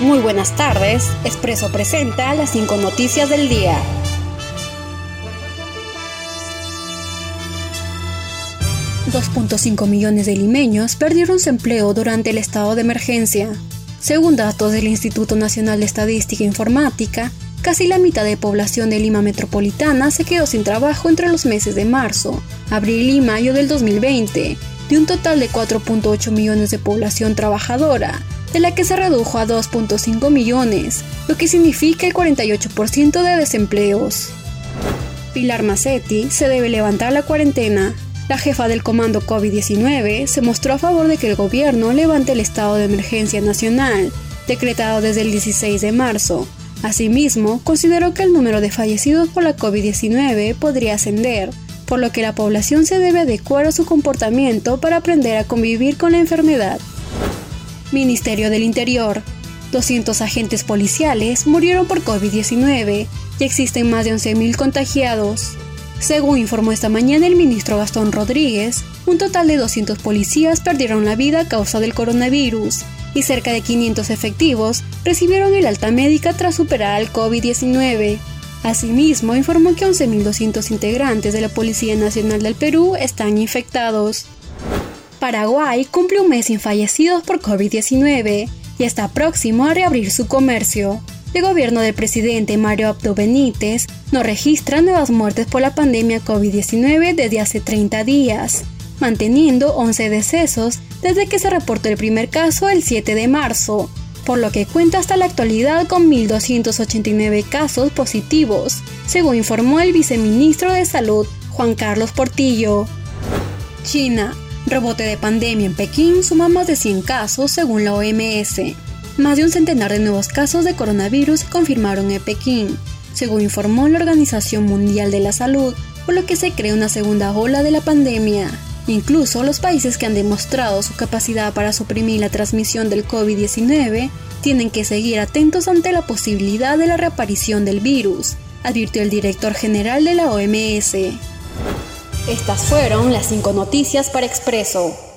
Muy buenas tardes, Expreso presenta las cinco noticias del día. 2.5 millones de limeños perdieron su empleo durante el estado de emergencia. Según datos del Instituto Nacional de Estadística e Informática, casi la mitad de población de Lima Metropolitana se quedó sin trabajo entre los meses de marzo, abril y mayo del 2020, de un total de 4.8 millones de población trabajadora, de la que se redujo a 2.5 millones, lo que significa el 48% de desempleos. Pilar Macetti se debe levantar la cuarentena. La jefa del comando COVID-19 se mostró a favor de que el gobierno levante el estado de emergencia nacional, decretado desde el 16 de marzo. Asimismo, consideró que el número de fallecidos por la COVID-19 podría ascender, por lo que la población se debe adecuar a su comportamiento para aprender a convivir con la enfermedad. Ministerio del Interior. 200 agentes policiales murieron por COVID-19 y existen más de 11.000 contagiados. Según informó esta mañana el ministro Gastón Rodríguez, un total de 200 policías perdieron la vida a causa del coronavirus y cerca de 500 efectivos recibieron el alta médica tras superar al COVID-19. Asimismo, informó que 11.200 integrantes de la Policía Nacional del Perú están infectados. Paraguay cumple un mes sin fallecidos por COVID-19 y está próximo a reabrir su comercio. El gobierno del presidente Mario Abdo Benítez no registra nuevas muertes por la pandemia COVID-19 desde hace 30 días, manteniendo 11 decesos desde que se reportó el primer caso el 7 de marzo, por lo que cuenta hasta la actualidad con 1.289 casos positivos, según informó el viceministro de Salud, Juan Carlos Portillo. China. Rebote de pandemia en Pekín suma más de 100 casos según la OMS. Más de un centenar de nuevos casos de coronavirus se confirmaron en Pekín, según informó la Organización Mundial de la Salud, por lo que se cree una segunda ola de la pandemia. Incluso los países que han demostrado su capacidad para suprimir la transmisión del COVID-19 tienen que seguir atentos ante la posibilidad de la reaparición del virus, advirtió el director general de la OMS. Estas fueron las cinco noticias para Expreso.